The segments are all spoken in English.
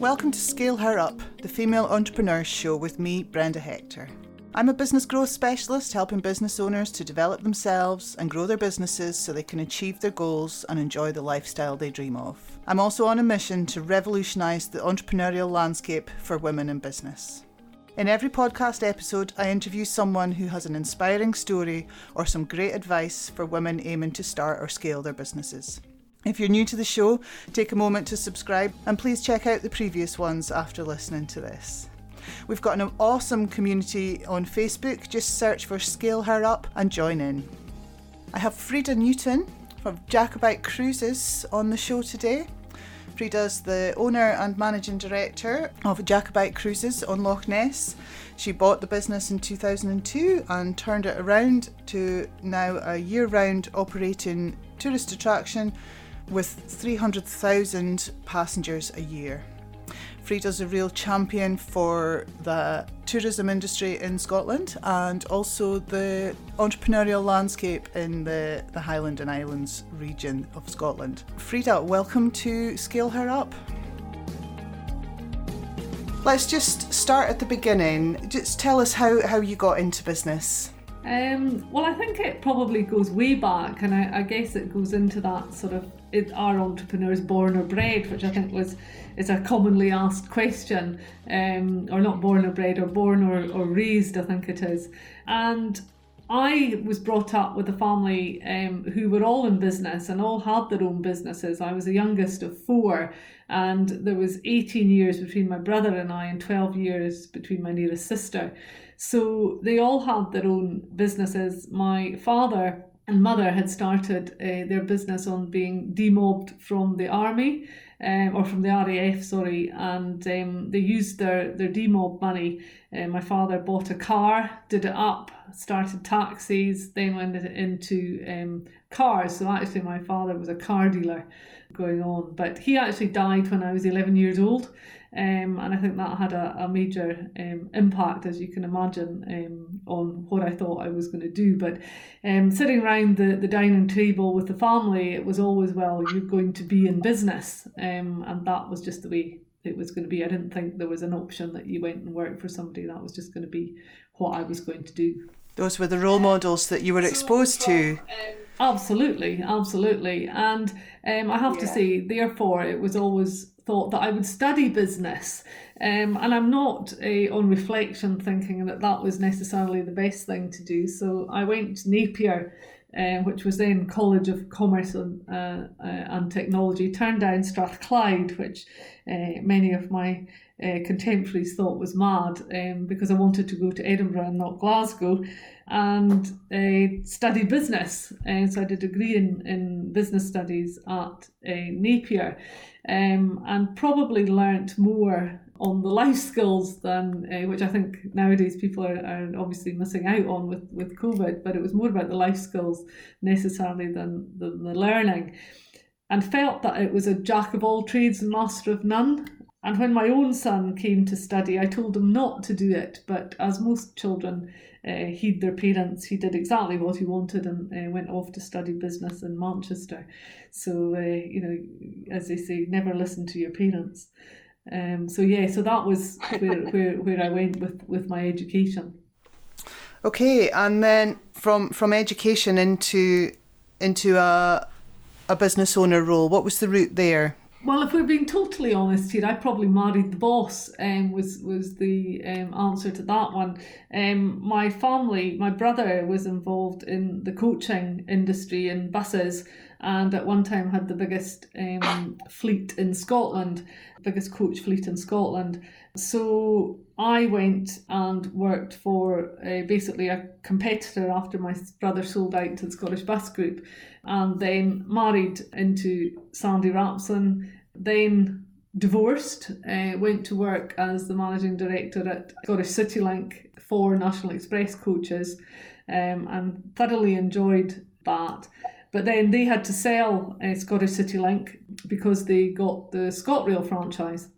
Welcome to Scale Her Up, the female entrepreneurs show with me, Brenda Hector. I'm a business growth specialist helping business owners to develop themselves and grow their businesses so they can achieve their goals and enjoy the lifestyle they dream of. I'm also on a mission to revolutionise the entrepreneurial landscape for women in business. In every podcast episode, I interview someone who has an inspiring story or some great advice for women aiming to start or scale their businesses. If you're new to the show, take a moment to subscribe and please check out the previous ones after listening to this. We've got an awesome community on Facebook. Just search for Scale Her Up and join in. I have Freda Newton from Jacobite Cruises on the show today. Freda's the owner and managing director of Jacobite Cruises on Loch Ness. She bought the business in 2002 and turned it around to now a year round operating tourist attraction with 300,000 passengers a year. Freda's a real champion for the tourism industry in Scotland and also the entrepreneurial landscape in the, the Highland and Islands region of Scotland. Frida, welcome to Scale Her Up. Let's just start at the beginning. Just tell us how, how you got into business. Um, well, I think it probably goes way back, and I, I guess it goes into that sort of it, are entrepreneurs born or bred, which I think was is a commonly asked question, um, or not born or bred, or born or, or raised, I think it is. And I was brought up with a family um, who were all in business and all had their own businesses. I was the youngest of four, and there was 18 years between my brother and I, and 12 years between my nearest sister. So they all had their own businesses. My father and mother had started uh, their business on being demobbed from the army um, or from the RAF, sorry, and um, they used their, their demob money. Uh, my father bought a car, did it up, started taxis, then went into um, cars. So actually, my father was a car dealer going on, but he actually died when I was 11 years old. Um, and I think that had a, a major um, impact, as you can imagine, um, on what I thought I was going to do. But um, sitting around the, the dining table with the family, it was always, well, you're going to be in business. Um, and that was just the way it was going to be. I didn't think there was an option that you went and worked for somebody. That was just going to be what I was going to do. Those were the role models that you were exposed to. Absolutely, absolutely. And um, I have yeah. to say, therefore, it was always thought that I would study business. Um, and I'm not uh, on reflection thinking that that was necessarily the best thing to do. So I went to Napier, uh, which was then College of Commerce and, uh, uh and Technology, turned down Strathclyde, which uh, many of my uh, contemporaries thought was mad um, because I wanted to go to Edinburgh and not Glasgow and uh, studied business. Uh, so I did a degree in, in business studies at uh, Napier um, and probably learnt more on the life skills than uh, which I think nowadays people are, are obviously missing out on with, with COVID, but it was more about the life skills necessarily than, than the learning. And felt that it was a jack of all trades and master of none. And when my own son came to study, I told him not to do it. But as most children uh, heed their parents, he did exactly what he wanted and uh, went off to study business in Manchester. So, uh, you know, as they say, never listen to your parents. Um, so yeah, so that was where, where, where I went with, with my education. Okay, and then from from education into into a a business owner role, what was the route there? Well, if we're being totally honest here, I probably married the boss. Um, was was the um, answer to that one. Um, my family, my brother was involved in the coaching industry in buses, and at one time had the biggest um, fleet in Scotland, biggest coach fleet in Scotland. So I went and worked for uh, basically a competitor after my brother sold out to the Scottish Bus Group, and then married into Sandy Rapson. Then divorced, uh, went to work as the managing director at Scottish CityLink for National Express coaches, um, and thoroughly enjoyed that. But then they had to sell uh, Scottish CityLink because they got the ScotRail franchise.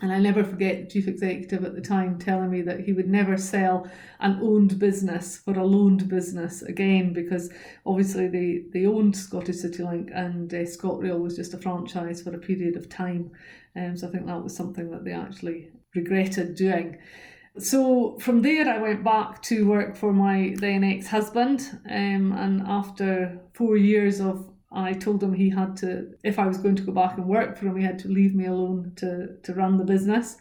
And I never forget the chief executive at the time telling me that he would never sell an owned business for a loaned business again because obviously they, they owned Scottish CityLink and uh, ScotRail was just a franchise for a period of time. Um, so I think that was something that they actually regretted doing. So from there, I went back to work for my then ex husband. Um, and after four years of I told him he had to, if I was going to go back and work for him, he had to leave me alone to, to run the business.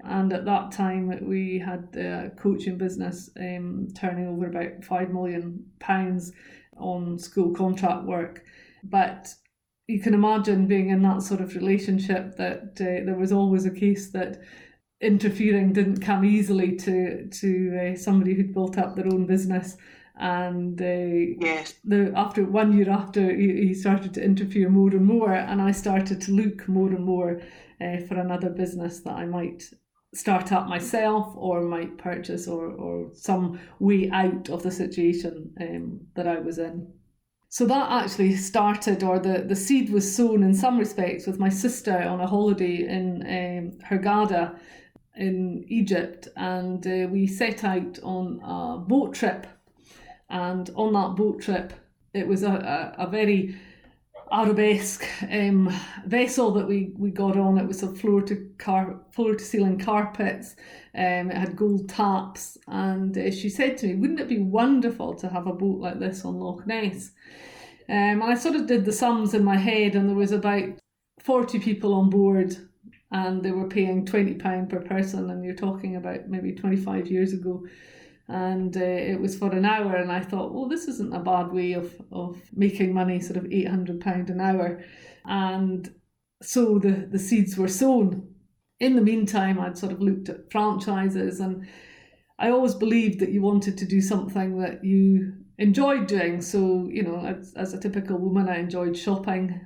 And at that time, we had the coaching business um, turning over about five million pounds on school contract work. But you can imagine being in that sort of relationship that uh, there was always a case that interfering didn't come easily to to uh, somebody who'd built up their own business and uh, yes. the after one year after he, he, started to interfere more and more and i started to look more and more uh, for another business that i might start up myself or might purchase or, or some way out of the situation um, that i was in so that actually started or the, the seed was sown in some respects with my sister on a holiday in um, Hurghada in Egypt and uh, we set out on a boat trip and on that boat trip, it was a, a, a very arabesque um, vessel that we, we got on. It was a floor to car floor to ceiling carpets. Um, it had gold taps, and uh, she said to me, "Wouldn't it be wonderful to have a boat like this on Loch Ness?" Um, and I sort of did the sums in my head, and there was about forty people on board, and they were paying twenty pound per person. And you're talking about maybe twenty five years ago. And uh, it was for an hour and i thought well this isn't a bad way of, of making money sort of 800 pound an hour. And so the, the seeds were sown. In the meantime i'd sort of looked at franchises and i always believed that you wanted to do something that you enjoyed doing. So you know as, as a typical woman i enjoyed shopping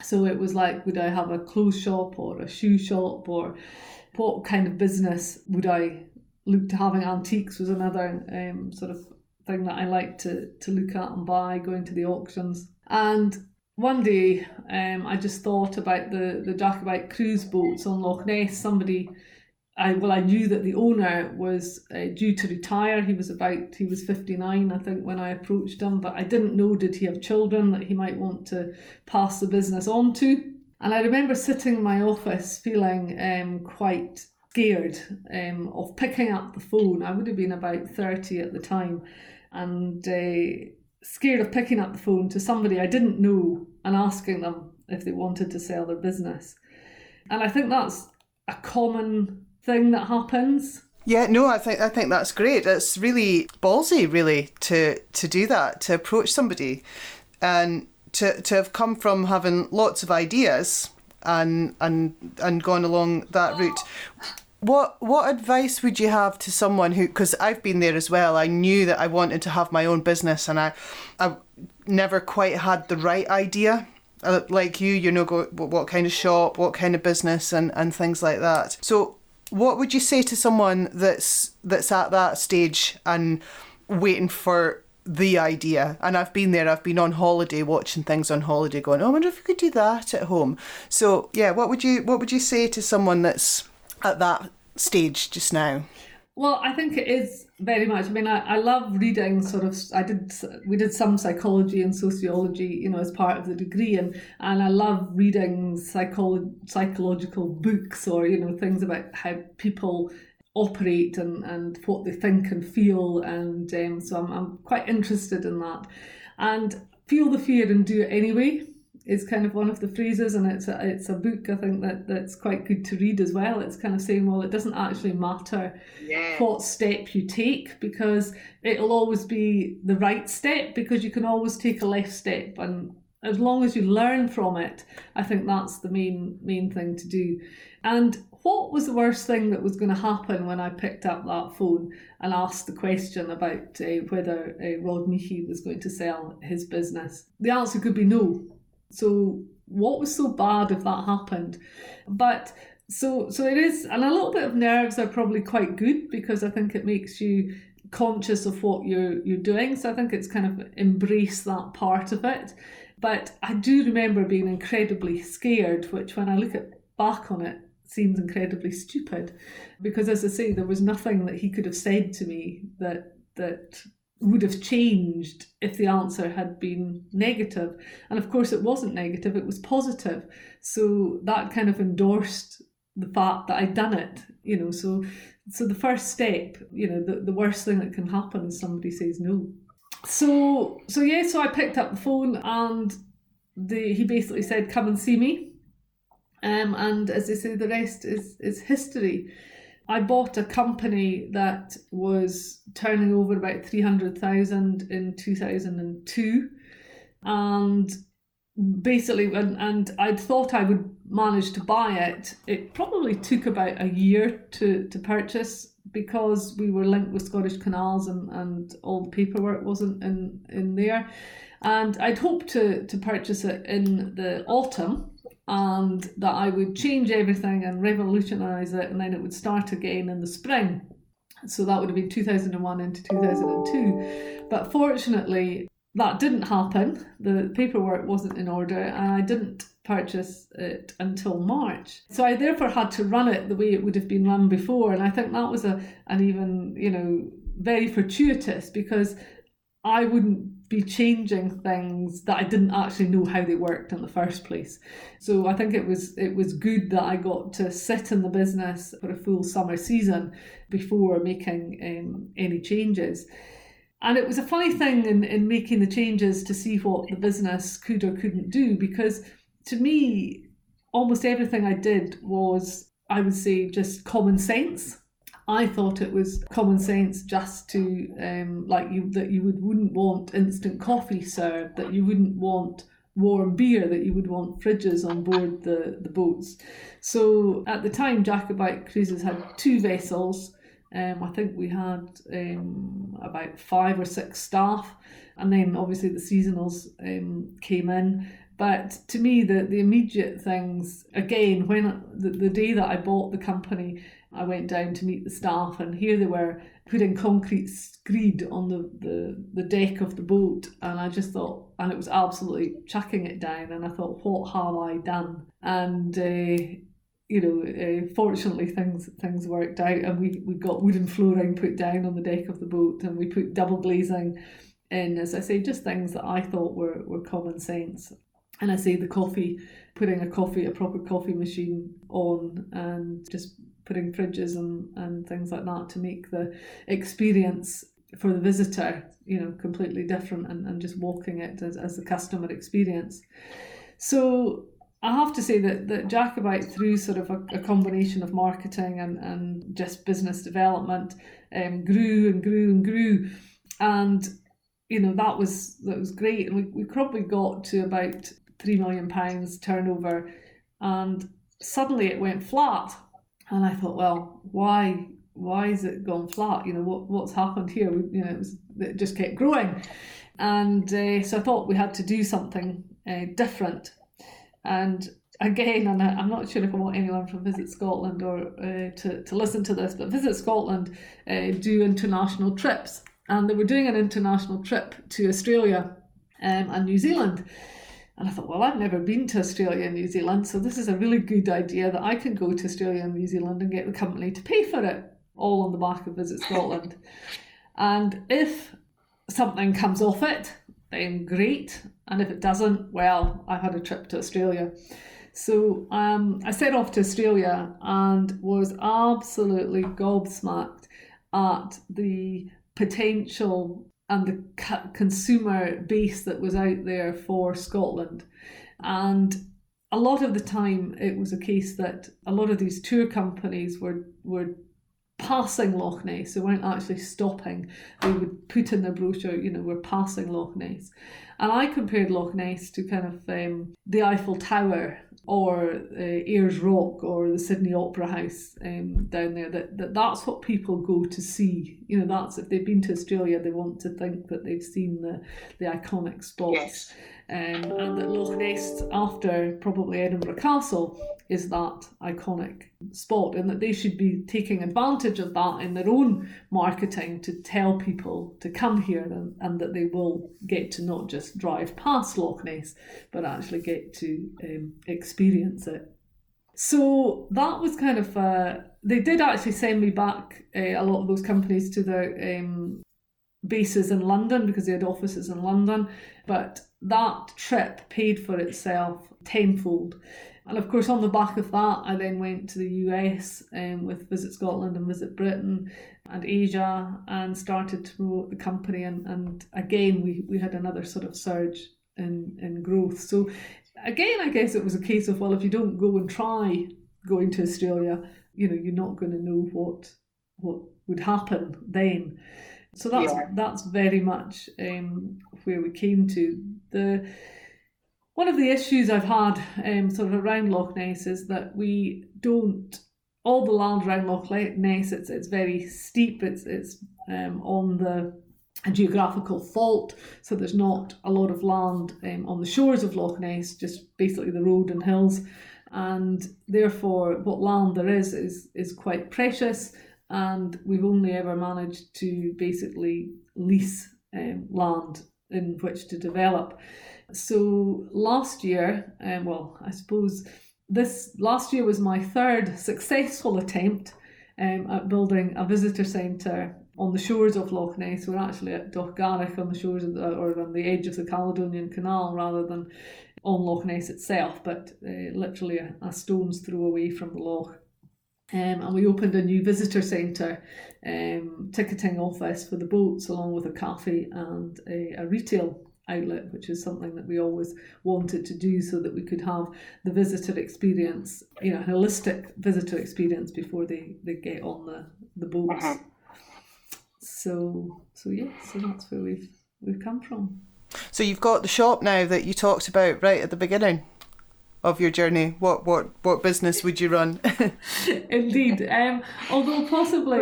so it was like would i have a clothes shop or a shoe shop or what kind of business would i look to having antiques was another um, sort of thing that I like to to look at and buy, going to the auctions. And one day, um, I just thought about the the Jacobite cruise boats on Loch Ness. Somebody, I well, I knew that the owner was uh, due to retire. He was about he was fifty nine, I think, when I approached him. But I didn't know did he have children that he might want to pass the business on to. And I remember sitting in my office feeling um, quite scared um, of picking up the phone. I would have been about 30 at the time and uh, scared of picking up the phone to somebody I didn't know and asking them if they wanted to sell their business. And I think that's a common thing that happens. Yeah, no, I think I think that's great. It's really ballsy, really, to to do that, to approach somebody, and to to have come from having lots of ideas and and and gone along that route. What what advice would you have to someone who? Because I've been there as well. I knew that I wanted to have my own business, and I, I never quite had the right idea. Uh, like you, you know, go, what kind of shop, what kind of business, and and things like that. So, what would you say to someone that's that's at that stage and waiting for the idea. And I've been there, I've been on holiday watching things on holiday going, oh, I wonder if we could do that at home. So yeah, what would you what would you say to someone that's at that stage just now? Well, I think it is very much. I mean, I, I love reading. Sort of, I did. We did some psychology and sociology, you know, as part of the degree, and and I love reading psycholo- psychological books or you know things about how people operate and, and what they think and feel. And um, so I'm, I'm quite interested in that. And feel the fear and do it anyway is kind of one of the phrases, and it's a, it's a book I think that that's quite good to read as well. It's kind of saying, well, it doesn't actually matter what step you take because it'll always be the right step because you can always take a left step, and as long as you learn from it, I think that's the main main thing to do. And what was the worst thing that was going to happen when I picked up that phone and asked the question about uh, whether uh, Rod Meehy was going to sell his business? The answer could be no. So, what was so bad if that happened? But so so it is, and a little bit of nerves are probably quite good because I think it makes you conscious of what you're you're doing. So I think it's kind of embrace that part of it. But I do remember being incredibly scared, which when I look at back on it seems incredibly stupid because as I say there was nothing that he could have said to me that that would have changed if the answer had been negative. And of course it wasn't negative it was positive. So that kind of endorsed the fact that I'd done it you know so so the first step you know the, the worst thing that can happen is somebody says no. So so yeah so I picked up the phone and the he basically said come and see me. Um, and as I say the rest is is history I bought a company that was turning over about 300,000 in 2002 and basically and, and I'd thought I would manage to buy it. It probably took about a year to to purchase because we were linked with Scottish Canals and, and all the paperwork wasn't in in there. And I'd hoped to to purchase it in the autumn and that I would change everything and revolutionize it, and then it would start again in the spring. So that would have been 2001 into 2002. But fortunately, that didn't happen. The paperwork wasn't in order, and I didn't purchase it until March. So I therefore had to run it the way it would have been run before, and I think that was a an even you know very fortuitous because I wouldn't be changing things that I didn't actually know how they worked in the first place. So I think it was it was good that I got to sit in the business for a full summer season before making um, any changes. And it was a funny thing in, in making the changes to see what the business could or couldn't do because to me, almost everything I did was, I would say, just common sense. I thought it was common sense just to um, like you that you would wouldn't want instant coffee served, that you wouldn't want warm beer, that you would want fridges on board the, the boats. So at the time, Jacobite Cruises had two vessels. Um, I think we had um, about five or six staff, and then obviously the seasonals um, came in. But to me, the, the immediate things, again, when the, the day that I bought the company, I went down to meet the staff, and here they were putting concrete screed on the, the, the deck of the boat. And I just thought, and it was absolutely chucking it down. And I thought, what have I done? And uh, you know, uh, fortunately things things worked out, and we, we got wooden flooring put down on the deck of the boat, and we put double glazing in. As I say, just things that I thought were were common sense. And I say the coffee, putting a coffee, a proper coffee machine on, and just putting fridges and, and things like that to make the experience for the visitor, you know, completely different and, and just walking it as, as the customer experience. So I have to say that, that Jacobite, through sort of a, a combination of marketing and, and just business development, um, grew and grew and grew. And, you know, that was that was great. And we, we probably got to about three million pounds turnover and suddenly it went flat and I thought, well, why why is it gone flat? You know, what what's happened here? We, you know, it, was, it just kept growing, and uh, so I thought we had to do something uh, different. And again, and I, am not sure if I want anyone from Visit Scotland or uh, to to listen to this, but Visit Scotland uh, do international trips, and they were doing an international trip to Australia um, and New Zealand. And I thought, well, I've never been to Australia and New Zealand, so this is a really good idea that I can go to Australia and New Zealand and get the company to pay for it, all on the back of Visit Scotland. and if something comes off it, then great. And if it doesn't, well, I've had a trip to Australia. So um, I set off to Australia and was absolutely gobsmacked at the potential and the consumer base that was out there for Scotland. And a lot of the time, it was a case that a lot of these tour companies were were passing Loch Ness. They weren't actually stopping. They would put in their brochure, you know, we're passing Loch Ness. And I compared Loch Ness to kind of um, the Eiffel Tower or uh, Ayers Rock or the Sydney Opera House um, down there. That, that that's what people go to see. You know, that's if they've been to Australia, they want to think that they've seen the the iconic spots. Yes. Um, and that Loch Ness, after probably Edinburgh Castle, is that iconic spot, and that they should be taking advantage of that in their own marketing to tell people to come here and, and that they will get to not just drive past Loch Ness, but actually get to um, experience it. So that was kind of, uh, they did actually send me back uh, a lot of those companies to their um, bases in London because they had offices in London. But that trip paid for itself tenfold. And of course, on the back of that, I then went to the US um, with Visit Scotland and Visit Britain and Asia and started to promote the company. And, and again, we, we had another sort of surge in, in growth. So, again, I guess it was a case of, well, if you don't go and try going to Australia, you know, you're not going to know what what would happen then. So that's yeah. that's very much um, where we came to. The one of the issues I've had um, sort of around Loch Ness is that we don't all the land around Loch Ness. It's it's very steep. It's it's um, on the a geographical fault, so there's not a lot of land um, on the shores of Loch Ness, just basically the road and hills, and therefore what land there is is is quite precious and we've only ever managed to basically lease um, land in which to develop. So last year, um, well, I suppose this last year was my third successful attempt um, at building a visitor centre on the shores of Loch Ness. We're actually at Dochgarroch on the shores the, or on the edge of the Caledonian Canal rather than on Loch Ness itself, but uh, literally a, a stone's throw away from the loch. Um, and we opened a new visitor centre um, ticketing office for the boats, along with a cafe and a, a, retail outlet, which is something that we always wanted to do so that we could have the visitor experience, you know, holistic visitor experience before they, they get on the, the boats. Uh-huh. So so yeah, so that's where we've we've come from. So you've got the shop now that you talked about right at the beginning of your journey? What what what business would you run? Indeed, um, although possibly.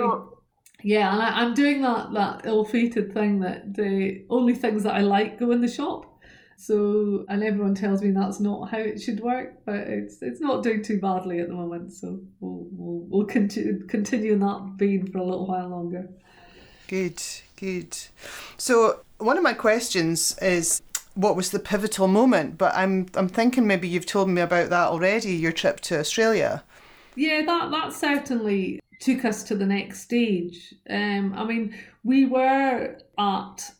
Yeah, and I, am doing that that ill-fated thing that the only things that I like go in the shop. So, and everyone tells me that's not how it should work, but it's it's not doing too badly at the moment. So we'll we'll, we'll continue continue in that vein for a little while longer. Good, good. So one of my questions is what was the pivotal moment, but I'm I'm thinking maybe you've told me about that already. Your trip to Australia. Yeah, that that certainly took us to the next stage. Um, I mean, we were at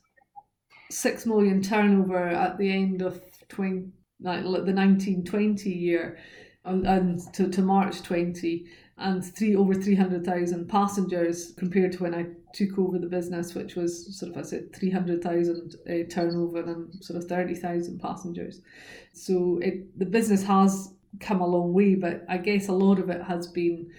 six million turnover at the end of 20, like the nineteen twenty year, and, and to, to March twenty, and three over three hundred thousand passengers compared to when I took over the business, which was sort of, I said, 300,000 uh, turnover and sort of 30,000 passengers. So it the business has come a long way, but I guess a lot of it has been,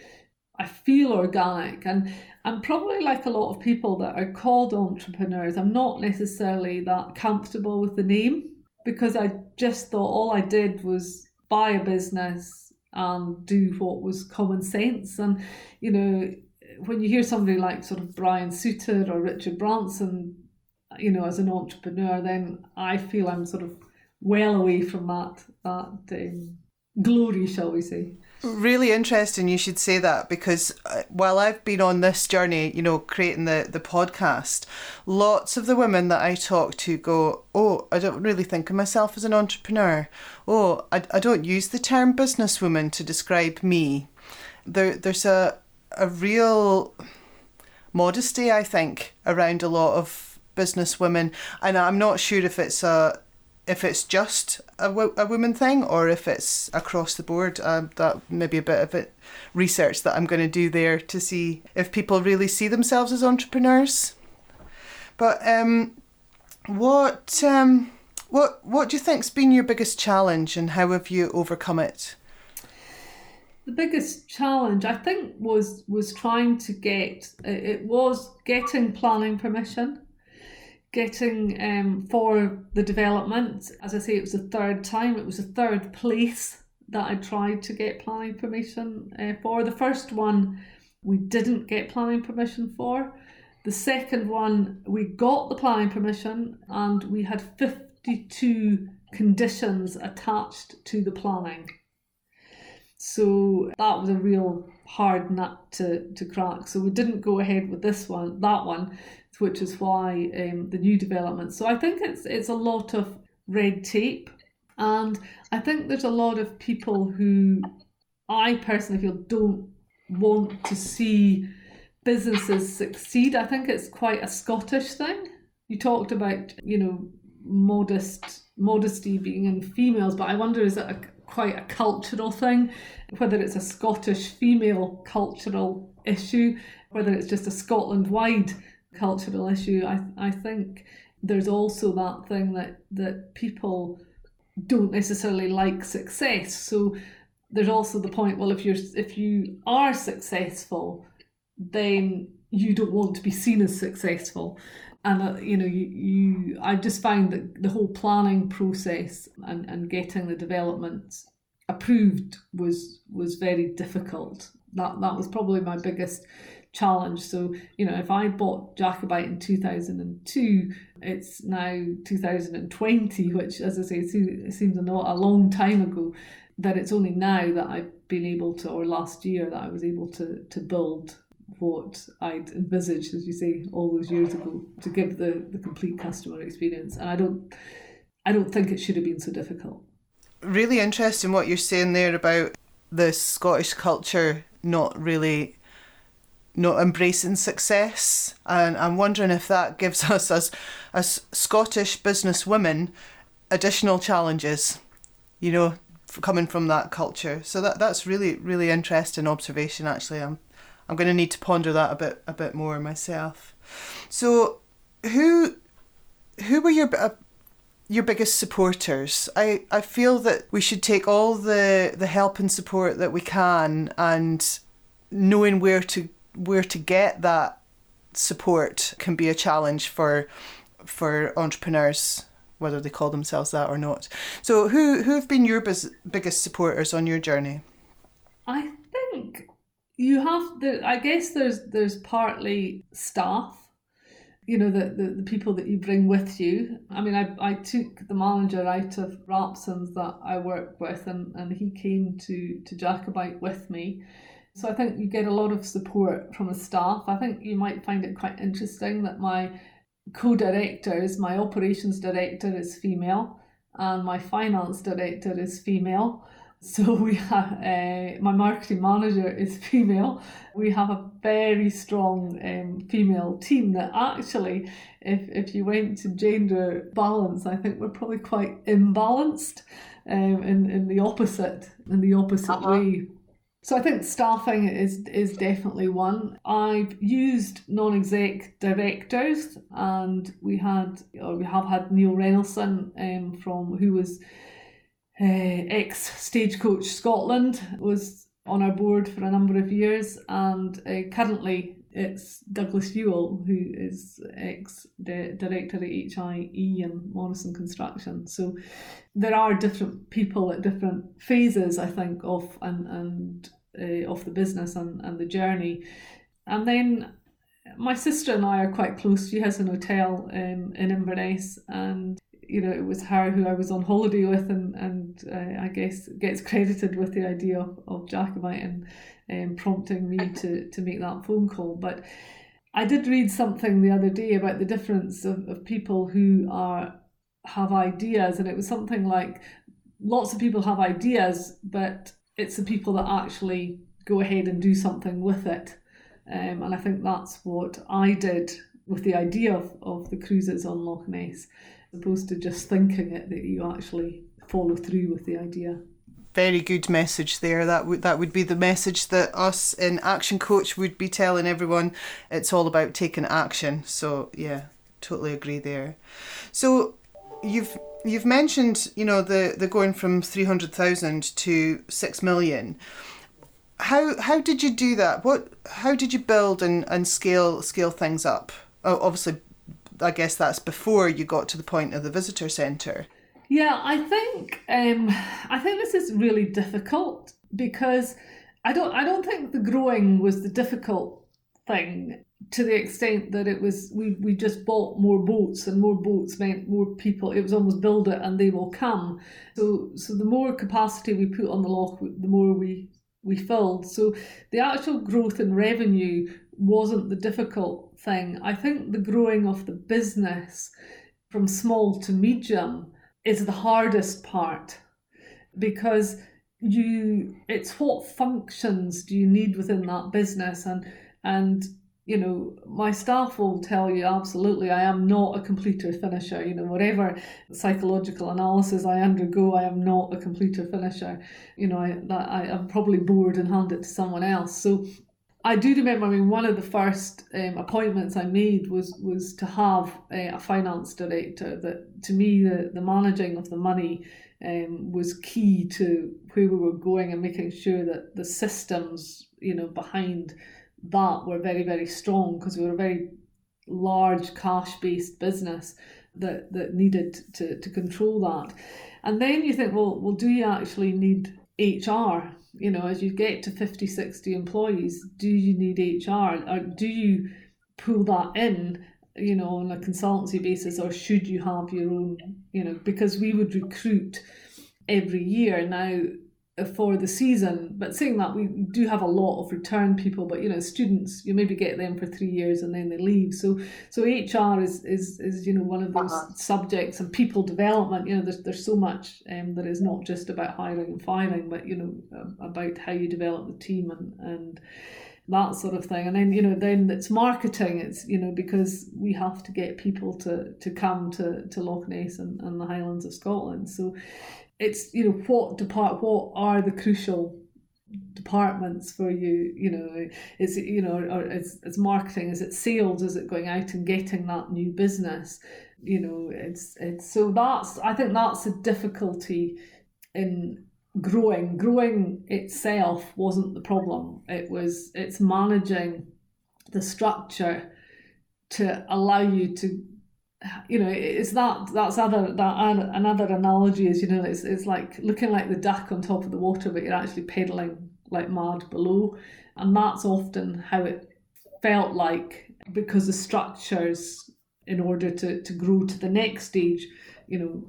I feel organic. And I'm probably like a lot of people that are called entrepreneurs, I'm not necessarily that comfortable with the name because I just thought all I did was buy a business and do what was common sense. And, you know, when you hear somebody like sort of Brian Souter or Richard Branson, you know, as an entrepreneur, then I feel I'm sort of well away from that that um, glory, shall we say. Really interesting you should say that because uh, while I've been on this journey, you know, creating the, the podcast, lots of the women that I talk to go, Oh, I don't really think of myself as an entrepreneur. Oh, I, I don't use the term businesswoman to describe me. There, there's a, a real modesty, I think, around a lot of business women, and I'm not sure if it's a if it's just a, a woman thing or if it's across the board. Um, that maybe a bit of it research that I'm going to do there to see if people really see themselves as entrepreneurs. But um, what um, what what do you think's been your biggest challenge, and how have you overcome it? the biggest challenge I think was was trying to get it was getting planning permission, getting um, for the development. As I say, it was the third time. It was the third place that I tried to get planning permission uh, for. The first one we didn't get planning permission for. The second one we got the planning permission and we had fifty two conditions attached to the planning. So that was a real hard nut to, to crack. So we didn't go ahead with this one, that one, which is why um, the new development. So I think it's it's a lot of red tape, and I think there's a lot of people who I personally feel don't want to see businesses succeed. I think it's quite a Scottish thing. You talked about, you know, modest modesty being in females, but I wonder is it a, quite a cultural thing, whether it's a Scottish female cultural issue, whether it's just a Scotland wide cultural issue. I I think there's also that thing that that people don't necessarily like success. So there's also the point well if you're if you are successful then you don't want to be seen as successful and uh, you know you, you i just find that the whole planning process and, and getting the development approved was was very difficult that that was probably my biggest challenge so you know if i bought jacobite in 2002 it's now 2020 which as i say seems a, a long time ago that it's only now that I've been able to, or last year that I was able to to build what I'd envisaged, as you say, all those years ago, to give the, the complete customer experience. And I don't I don't think it should have been so difficult. Really interesting what you're saying there about the Scottish culture not really not embracing success. And I'm wondering if that gives us as as Scottish business women additional challenges. You know, coming from that culture. So that that's really really interesting observation. Actually, I'm I'm going to need to ponder that a bit a bit more myself. So, who who were your uh, your biggest supporters? I, I feel that we should take all the, the help and support that we can, and knowing where to where to get that support can be a challenge for for entrepreneurs whether they call themselves that or not. So, who who have been your biz- biggest supporters on your journey? I think you have the. I guess there's there's partly staff. You know the, the, the people that you bring with you. I mean, I, I took the manager out of Rapsons that I work with, and, and he came to to Jacobite with me. So I think you get a lot of support from the staff. I think you might find it quite interesting that my co-directors, my operations director is female and my finance director is female. So we have uh, my marketing manager is female. We have a very strong um, female team that actually, if if you went to gender balance, I think we're probably quite imbalanced um, in in the opposite in the opposite uh-huh. way. So I think staffing is is definitely one. I've used non-exec directors, and we had or we have had Neil Reynoldson um, from who was uh, ex Stagecoach Scotland was on our board for a number of years, and uh, currently it's Douglas Ewell who is ex director at HIE and Morrison Construction. So there are different people at different phases, I think, of and and uh, of the business and, and the journey. And then my sister and I are quite close. She has an hotel um, in Inverness, and you know it was her who I was on holiday with, and and uh, I guess gets credited with the idea of, of Jacobite and um, prompting me to to make that phone call. But I did read something the other day about the difference of, of people who are have ideas, and it was something like lots of people have ideas, but it's the people that actually go ahead and do something with it. Um, and I think that's what I did with the idea of, of the cruises on Loch Ness, as opposed to just thinking it, that you actually follow through with the idea. Very good message there. That would that would be the message that us in Action Coach would be telling everyone. It's all about taking action. So yeah, totally agree there. So you've you've mentioned, you know, the the going from three hundred thousand to six million. How how did you do that? What how did you build and, and scale scale things up? Oh, obviously, I guess that's before you got to the point of the visitor centre. Yeah, I think um, I think this is really difficult because I don't I don't think the growing was the difficult thing to the extent that it was we, we just bought more boats and more boats meant more people. It was almost build it and they will come. So so the more capacity we put on the lock the more we we filled. So the actual growth in revenue wasn't the difficult thing. I think the growing of the business from small to medium is the hardest part because you it's what functions do you need within that business? And and you know my staff will tell you absolutely i am not a completer finisher you know whatever psychological analysis i undergo i am not a completer finisher you know i that i am probably bored and hand it to someone else so I do remember. I mean, one of the first um, appointments I made was was to have uh, a finance director. That to me, the the managing of the money um, was key to where we were going and making sure that the systems, you know, behind that were very very strong because we were a very large cash based business that that needed to to control that. And then you think, well, well, do you actually need HR you know, as you get to 50, 60 employees, do you need HR? Or do you pull that in, you know, on a consultancy basis, or should you have your own, you know, because we would recruit every year. Now, for the season. But saying that, we do have a lot of return people. But you know, students, you maybe get them for three years and then they leave. So so HR is is is you know one of those uh-huh. subjects and people development. You know, there's there's so much um, that is not just about hiring and firing, but you know um, about how you develop the team and and that sort of thing and then you know then it's marketing it's you know because we have to get people to to come to to Loch Ness and, and the Highlands of Scotland so it's you know what depart what are the crucial departments for you you know? Is it you know or is, it's marketing is it sales? Is it going out and getting that new business? You know it's it's so that's i think that's a difficulty in growing. Growing itself wasn't the problem. It was it's managing the structure to allow you to you know it's that that's other that another analogy is you know it's it's like looking like the duck on top of the water but you're actually pedaling like mad below. And that's often how it felt like because the structures in order to to grow to the next stage you know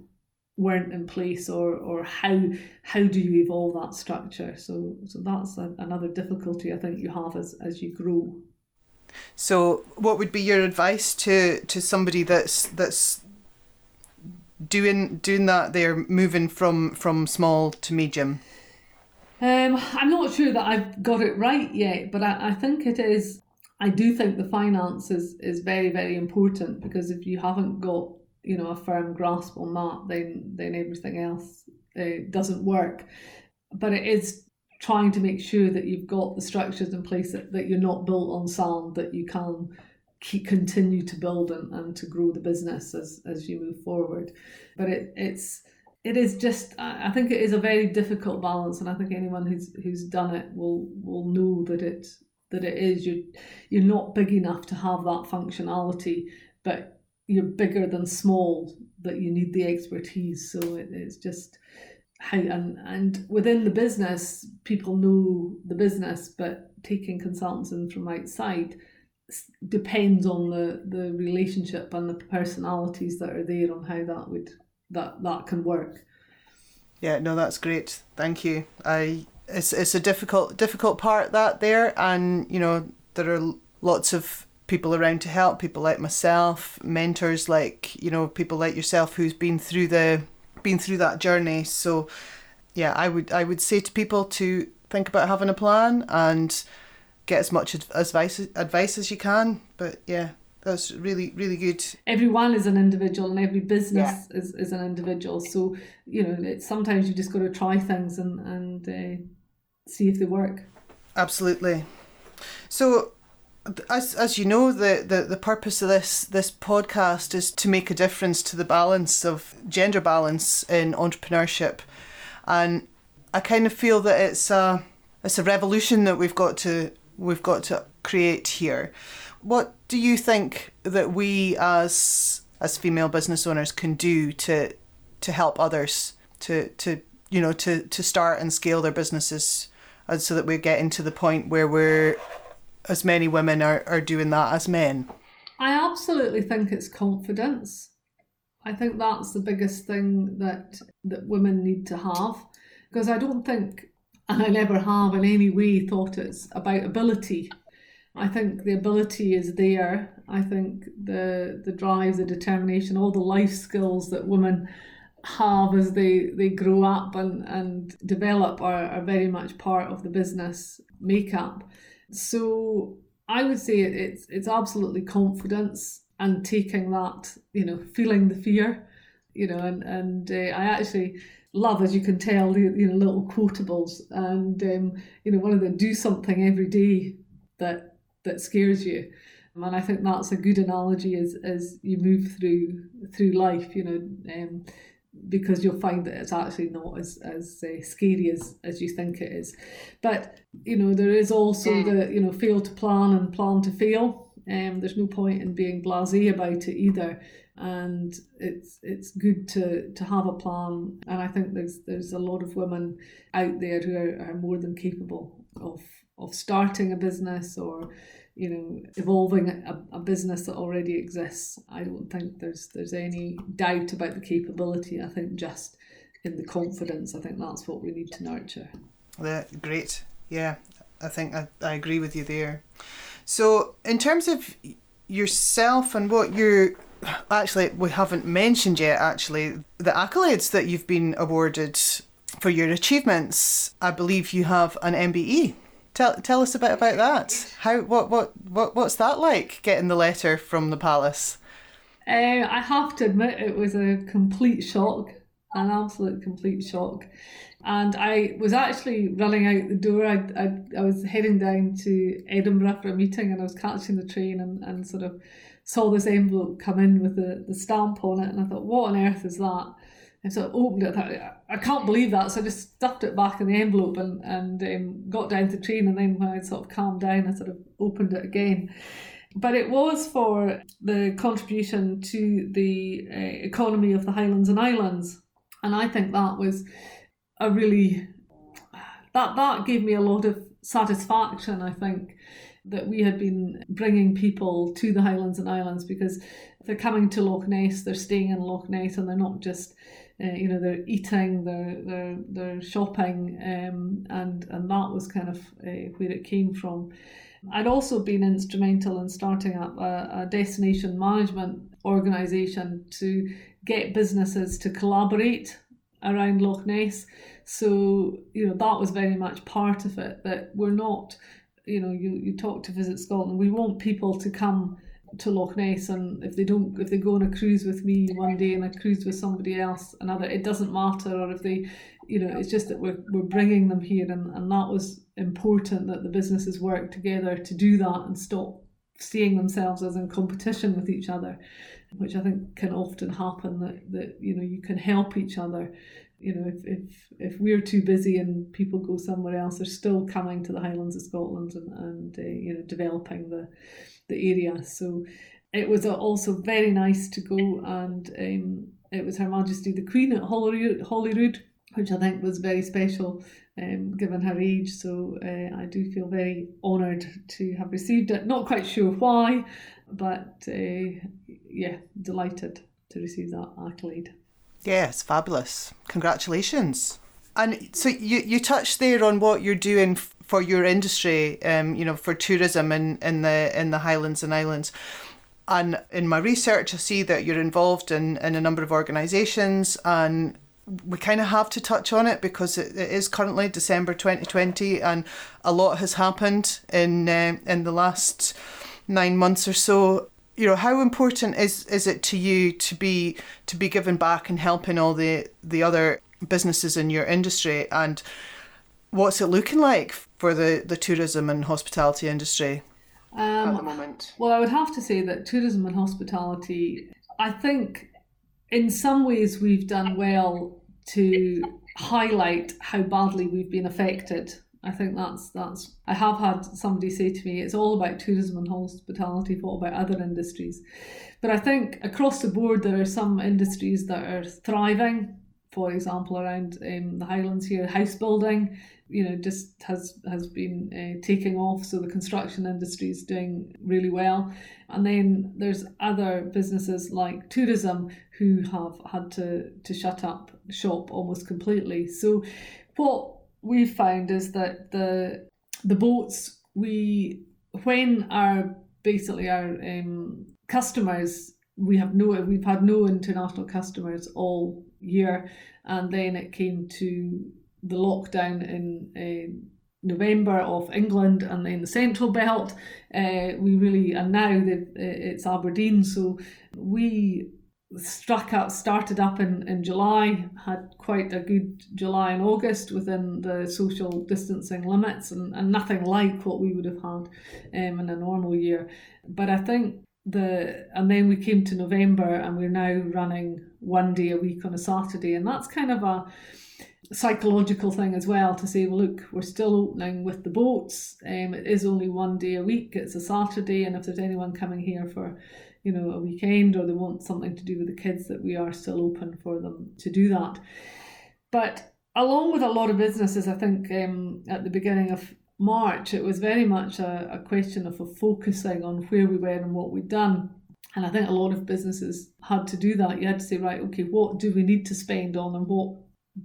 weren't in place or or how how do you evolve that structure? So so that's a, another difficulty i think you have as as you grow so, what would be your advice to to somebody that's that's doing doing that? They're moving from from small to medium. Um, I'm not sure that I've got it right yet, but I, I think it is. I do think the finance is, is very very important because if you haven't got you know a firm grasp on that, then then everything else uh, doesn't work. But it is trying to make sure that you've got the structures in place that, that you're not built on sand, that you can keep, continue to build and, and to grow the business as, as you move forward. But it, it's it is just I think it is a very difficult balance and I think anyone who's who's done it will will know that it that it is you you're not big enough to have that functionality but you're bigger than small that you need the expertise so it, it's just how and and within the business people know the business but taking consultants in from outside depends on the the relationship and the personalities that are there on how that would that that can work. Yeah no that's great. Thank you. I it's it's a difficult difficult part that there and you know there are lots of people around to help people like myself mentors like you know people like yourself who's been through the been through that journey. So yeah, I would I would say to people to think about having a plan and get as much advice advice as you can. But yeah, that's really really good. Everyone is an individual, and every business yeah. is, is an individual. So you know, it's, sometimes you just got to try things and and uh, see if they work. Absolutely. So as as you know, the, the, the purpose of this this podcast is to make a difference to the balance of gender balance in entrepreneurship, and I kind of feel that it's a it's a revolution that we've got to we've got to create here. What do you think that we as as female business owners can do to to help others to to you know to to start and scale their businesses, and so that we're getting to the point where we're as many women are, are doing that as men? I absolutely think it's confidence. I think that's the biggest thing that that women need to have because I don't think and I never have in any way thought it's about ability. I think the ability is there. I think the the drive, the determination, all the life skills that women have as they, they grow up and, and develop are, are very much part of the business makeup. So I would say it's it's absolutely confidence and taking that, you know, feeling the fear, you know, and and uh, I actually love, as you can tell, the you know little quotables, and um, you know one of them do something every day that that scares you, and I think that's a good analogy as as you move through through life, you know. Um, because you'll find that it's actually not as as uh, scary as as you think it is. But you know there is also mm. the you know fail to plan and plan to fail um there's no point in being blasé about it either. And it's it's good to to have a plan. And i think there's there's a lot of women out there who are, are more than capable of of starting a business or you know evolving a, a business that already exists. I don't think there's there's any doubt about the capability. I think just in the confidence i think that's what we need to nurture. Yeah, great. Yeah i think I, I agree with you there. So in terms of yourself and what you're actually we haven't mentioned yet actually the accolades that you've been awarded for your achievements i believe you have an mbe tell, tell us a bit about that how what, what what what's that like getting the letter from the palace uh, i have to admit it was a complete shock an absolute complete shock and I was actually running out the door. I, I, I was heading down to Edinburgh for a meeting and I was catching the train and, and sort of saw this envelope come in with the, the stamp on it, and I thought, what on earth is that? And so I opened it. I thought, I can't believe that. So I just stuffed it back in the envelope and and um, got down to the train. And then when I sort of calmed down, I sort of opened it again. But it was for the contribution to the uh, economy of the Highlands and Islands, and I think that was a really that that gave me a lot of satisfaction. I think that we had been bringing people to the Highlands and Islands because they're coming to Loch Ness, they're staying in Loch Ness, and they're not just, uh, you know, they're eating, they're they're they're shopping, um, and and that was kind of uh, where it came from. I'd also been instrumental in starting up a, a destination management organisation to get businesses to collaborate around Loch Ness. So, you know, that was very much part of it, that we're not you know, you, you talk to Visit Scotland, we want people to come to Loch Ness and if they don't if they go on a cruise with me one day and a cruise with somebody else another it doesn't matter. Or if they you know it's just that we're, we're bringing them here and, and that was important that the businesses work together to do that and stop seeing themselves as in competition with each other which I think can often happen that, that you know you can help each other. You know, if, if if we're too busy and people go somewhere else, they're still coming to the Highlands of Scotland and, and uh, you know developing the the area. So it was also very nice to go and um, it was Her Majesty the Queen at Holyrood, which I think was very special um, given her age. So uh, I do feel very honoured to have received it. Not quite sure why, but uh, yeah, delighted to receive that accolade. Yes, fabulous. Congratulations. And so you, you touched there on what you're doing for your industry, um, you know, for tourism in, in the in the Highlands and Islands. And in my research, I see that you're involved in, in a number of organisations, and we kind of have to touch on it because it, it is currently December 2020, and a lot has happened in uh, in the last nine months or so you know how important is is it to you to be to be giving back and helping all the the other businesses in your industry and what's it looking like for the the tourism and hospitality industry um, at the moment well i would have to say that tourism and hospitality i think in some ways we've done well to highlight how badly we've been affected I think that's that's. I have had somebody say to me, "It's all about tourism and hospitality. What about other industries?" But I think across the board there are some industries that are thriving. For example, around um, the Highlands here, house building, you know, just has has been uh, taking off. So the construction industry is doing really well. And then there's other businesses like tourism who have had to to shut up shop almost completely. So what we've found is that the the boats we when our basically our um, customers we have no we've had no international customers all year, and then it came to the lockdown in uh, November of England and then the Central Belt. Uh, we really and now the, it's Aberdeen, so we struck up started up in, in July had quite a good July and August within the social distancing limits and, and nothing like what we would have had um, in a normal year but I think the and then we came to November and we're now running one day a week on a Saturday and that's kind of a psychological thing as well to say well look we're still opening with the boats. Um, it is only one day a week. It's a Saturday and if there's anyone coming here for you know a weekend or they want something to do with the kids that we are still open for them to do that. But along with a lot of businesses i think um, at the beginning of march it was very much a, a question of a focusing on where we were and what we'd done. And i think a lot of businesses had to do that. You had to say right okay what do we need to spend on and what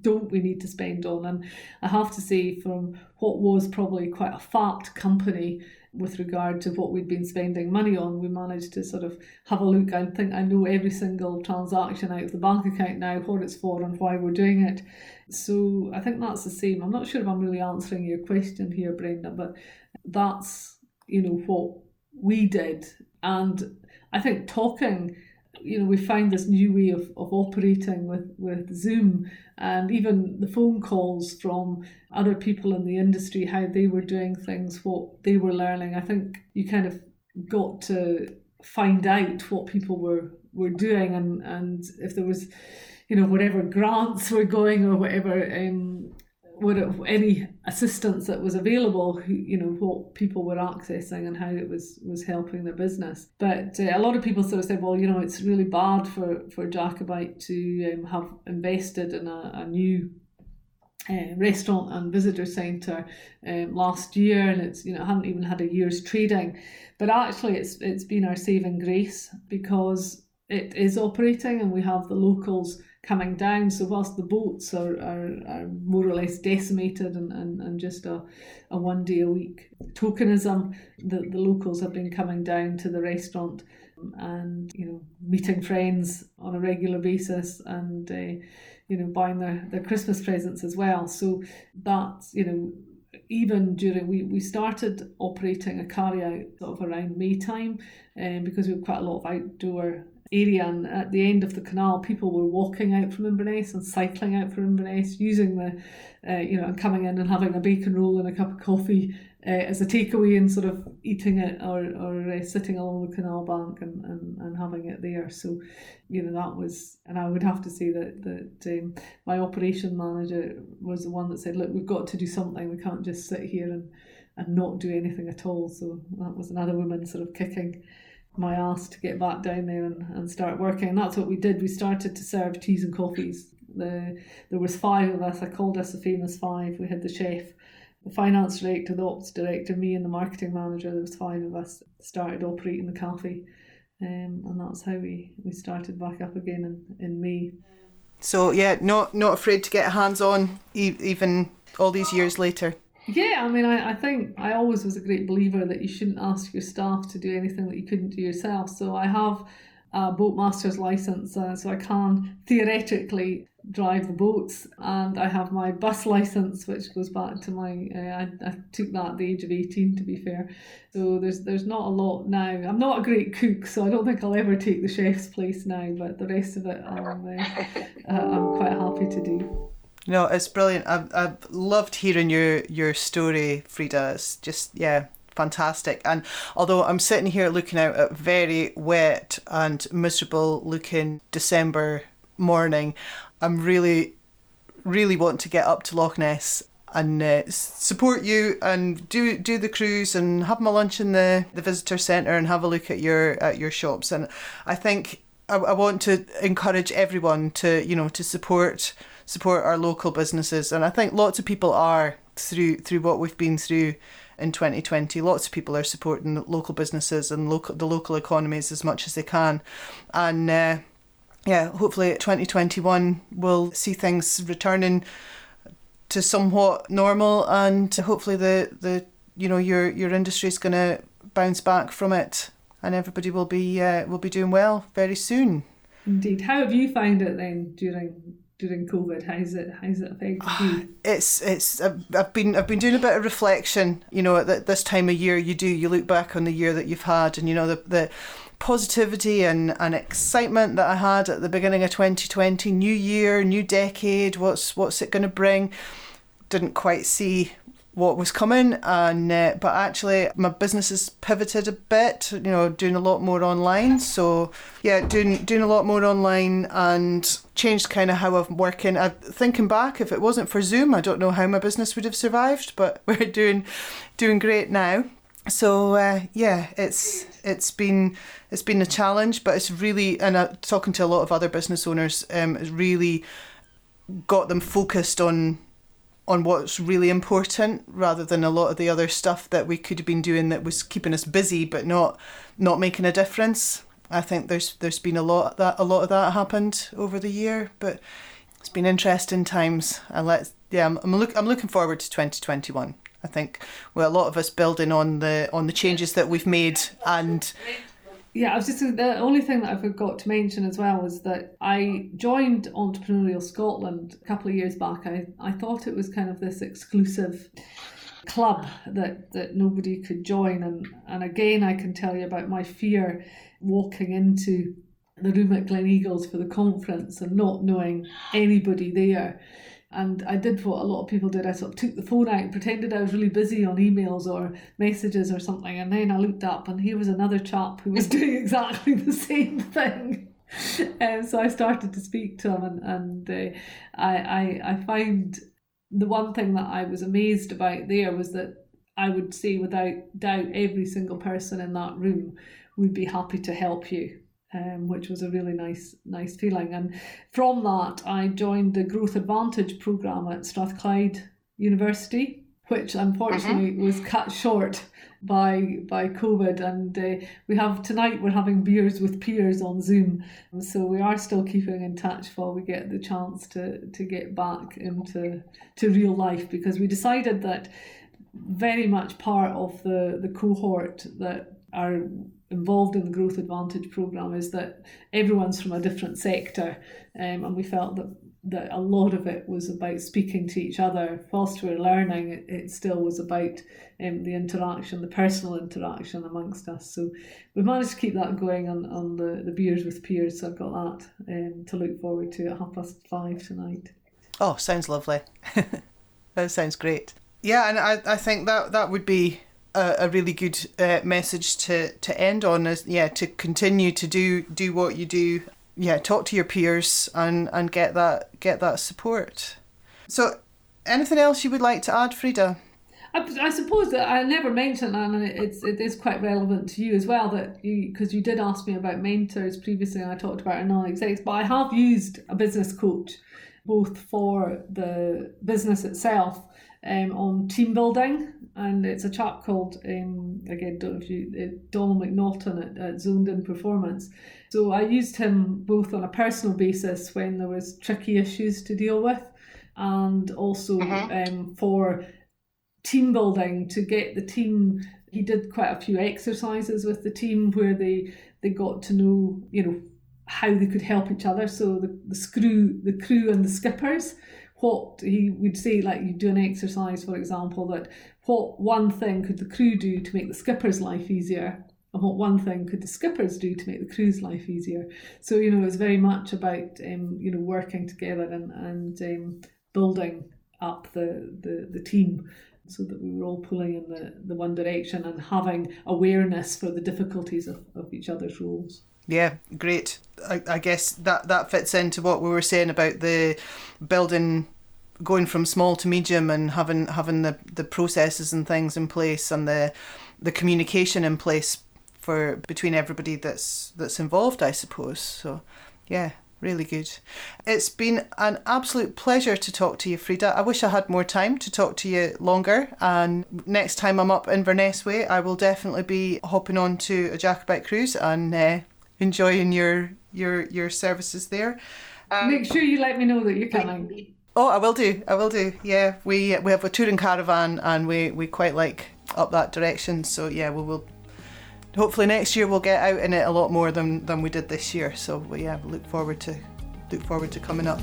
don't we need to spend on and i have to say from what was probably quite a fat company with regard to what we'd been spending money on, we managed to sort of have a look. I think I know every single transaction out of the bank account now, what it's for and why we're doing it. So I think that's the same. I'm not sure if I'm really answering your question here, Brenda, but that's you know what we did. And I think talking you know we found this new way of, of operating with, with Zoom and even the phone calls from other people in the industry, how they were doing things, what they were learning. I think you kind of got to find out what people were were doing and and if there was you know whatever grants were going or whatever um what any assistance that was available you know what people were accessing and how it was was helping their business. But uh, a lot of people sort of said well you know it's really bad for for jacobite to um, have invested in a, a new uh, restaurant and visitor centre um, last year, and it's you know hadn't even had a year's trading, but actually it's it's been our saving grace because it is operating and we have the locals coming down. So whilst the boats are, are, are more or less decimated and, and, and just a, a one day a week tokenism, the, the locals have been coming down to the restaurant and you know meeting friends on a regular basis and uh, you know buying their, their Christmas presents as well. So that's you know even during we, we started operating a carry out sort of around May time um, because we have quite a lot of outdoor area and at the end of the canal people were walking out from Inverness and cycling out from Inverness using the uh, you know and coming in and having a bacon roll and a cup of coffee uh, as a takeaway and sort of eating it or, or uh, sitting along the canal bank and, and, and having it there. So you know that was and I would have to say that that um, my operation manager was the one that said look we've got to do something. We can't just sit here and and not do anything at all. So that was another woman sort of kicking my ass to get back down there and, and start working. And that's what we did. We started to serve teas and coffees. The there was five of us. I called us the famous five. We had the chef, the finance director, the ops director, me, and the marketing manager. There was five of us started operating the cafe, um, and that's how we we started back up again in, in May. So yeah, not not afraid to get hands on, even all these years later. Yeah, I mean, I, I think I always was a great believer that you shouldn't ask your staff to do anything that you couldn't do yourself. So I have a boatmaster's license, uh, so I can theoretically drive the boats, and I have my bus license, which goes back to my uh, I, I took that at the age of eighteen. To be fair, so there's there's not a lot now. I'm not a great cook, so I don't think I'll ever take the chef's place now. But the rest of it, I'm uh, I'm quite happy to do. No, it's brilliant. I've, I've loved hearing your, your story, Freda. It's just, yeah, fantastic. And although I'm sitting here looking out at very wet and miserable looking December morning, I'm really, really wanting to get up to Loch Ness and uh, support you and do do the cruise and have my lunch in the, the visitor centre and have a look at your at your shops. And I think I, I want to encourage everyone to you know to support support our local businesses. And I think lots of people are through through what we've been through in 2020. Lots of people are supporting local businesses and local the local economies as much as they can, and uh, yeah, hopefully 2021 will see things returning to somewhat normal, and hopefully the the you know your your industry is going to bounce back from it, and everybody will be uh, will be doing well very soon. Indeed. How have you found it then during during COVID? How's it how's it affected ah, you? It's it's I've been I've been doing a bit of reflection. You know, at this time of year, you do you look back on the year that you've had, and you know the the positivity and, and excitement that I had at the beginning of 2020, new year, new decade, what's what's it going to bring? Didn't quite see what was coming and uh, but actually my business has pivoted a bit you know doing a lot more online. So yeah doing doing a lot more online and changed kind of how i'm working. I, thinking back if it wasn't for zoom i don't know how my business would have survived but we're doing doing great now. So uh, yeah it's it's been it's been a challenge but it's really and uh, talking to a lot of other business owners um, it's really got them focused on on what's really important rather than a lot of the other stuff that we could have been doing that was keeping us busy but not not making a difference. I think there's there's been a lot that a lot of that happened over the year, but it's been interesting times. And let yeah, I'm, I'm look I'm looking forward to 2021. I think well a lot of us building on the on the changes that we've made and yeah, I was just the only thing that I forgot to mention as well was that I joined Entrepreneurial Scotland a couple of years back. I, I thought it was kind of this exclusive club that, that nobody could join and, and again I can tell you about my fear walking into the room at Gleneagles for the conference and not knowing anybody there and I did what a lot of people did. I sort of took the phone out and pretended I was really busy on emails or messages or something. And then I looked up and here was another chap who was doing exactly the same thing. Um, so I started to speak to him, and, and uh, I, I, I find the one thing that I was amazed about there was that I would say without doubt every single person in that room would be happy to help you um, which was a really nice nice feeling. And from that, I joined the Growth Advantage program at Strathclyde University, which unfortunately mm-hmm. was cut short by by COVID. And uh, we have tonight we're having beers with peers on Zoom, so we are still keeping in touch while we get the chance to to get back into to real life because we decided that very much part of the the cohort that are involved in the Growth Advantage program is that everyone's from a different sector, um, and we felt that that a lot of it was about speaking to each other. Whilst we were learning, it, it still was about um, the interaction, the personal interaction amongst us. So we managed to keep that going on, on the, the beers with peers. So I've got that um, to look forward to at half past five tonight. Oh, sounds lovely. that sounds great. Yeah, and I, I think that that would be a, a really good uh, message to, to end on is yeah to continue to do do what you do. Yeah talk to your peers and and get that get that support. So anything else you would like to add Freda? I, suppose that I never mentioned and it's it is quite relevant to you as well that you because you did ask me about mentors previously, and I talked about non-execs, but I have used a business coach both for the business itself um, on team building and it's a chap called um, again don't know if you uh, Donald McNaughton at, at Zoned In Performance. So I used him both on a personal basis when there was tricky issues to deal with, and also mm-hmm. um, for team building to get the team. He did quite a few exercises with the team where they they got to know you know how they could help each other. So the, the screw the crew and the skippers what he would say, like you do an exercise, for example, that what one thing could the crew do to make the skipper's life easier, and what one thing could the skippers do to make the crew's life easier. So you know, it's very much about um, you know working together and and um, building up the, the the team so that we were all pulling in the, the one direction and having awareness for the difficulties of, of each other's roles. Yeah, great. I, I guess that, that fits into what we were saying about the building going from small to medium and having having the, the processes and things in place and the the communication in place for between everybody that's that's involved I suppose. So yeah really good. It's been an absolute pleasure to talk to you Freda. I wish I had more time to talk to you longer. And next time I'm up Inverness way I will definitely be hopping on to a Jacobite cruise and uh, enjoying your your your services there. Um, Make sure you let me know that you're coming. Oh, I will do. I will do. Yeah, we we have a touring caravan, and we we quite like up that direction. So yeah, we will. Hopefully next year we'll get out in it a lot more than than we did this year. So yeah, look forward to look forward to coming up.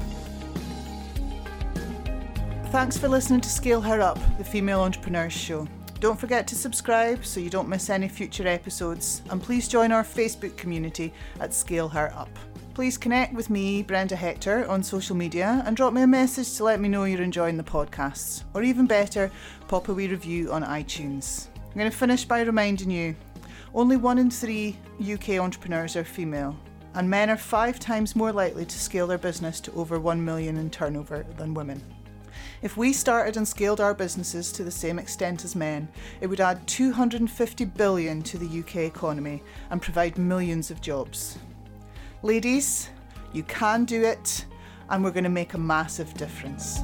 Thanks for listening to Scale Her Up, the Female Entrepreneurs Show. Don't forget to subscribe so you don't miss any future episodes, and please join our Facebook community at Scale Her Up. Please connect with me, Brenda Hector, on social media and drop me a message to let me know you're enjoying the podcasts, or even better, pop a wee review on iTunes. I'm going to finish by reminding you only one in three UK entrepreneurs are female, and men are five times more likely to scale their business to over 1 million in turnover than women. If we started and scaled our businesses to the same extent as men, it would add 250 billion to the UK economy and provide millions of jobs. Ladies, you can do it, and we're going to make a massive difference.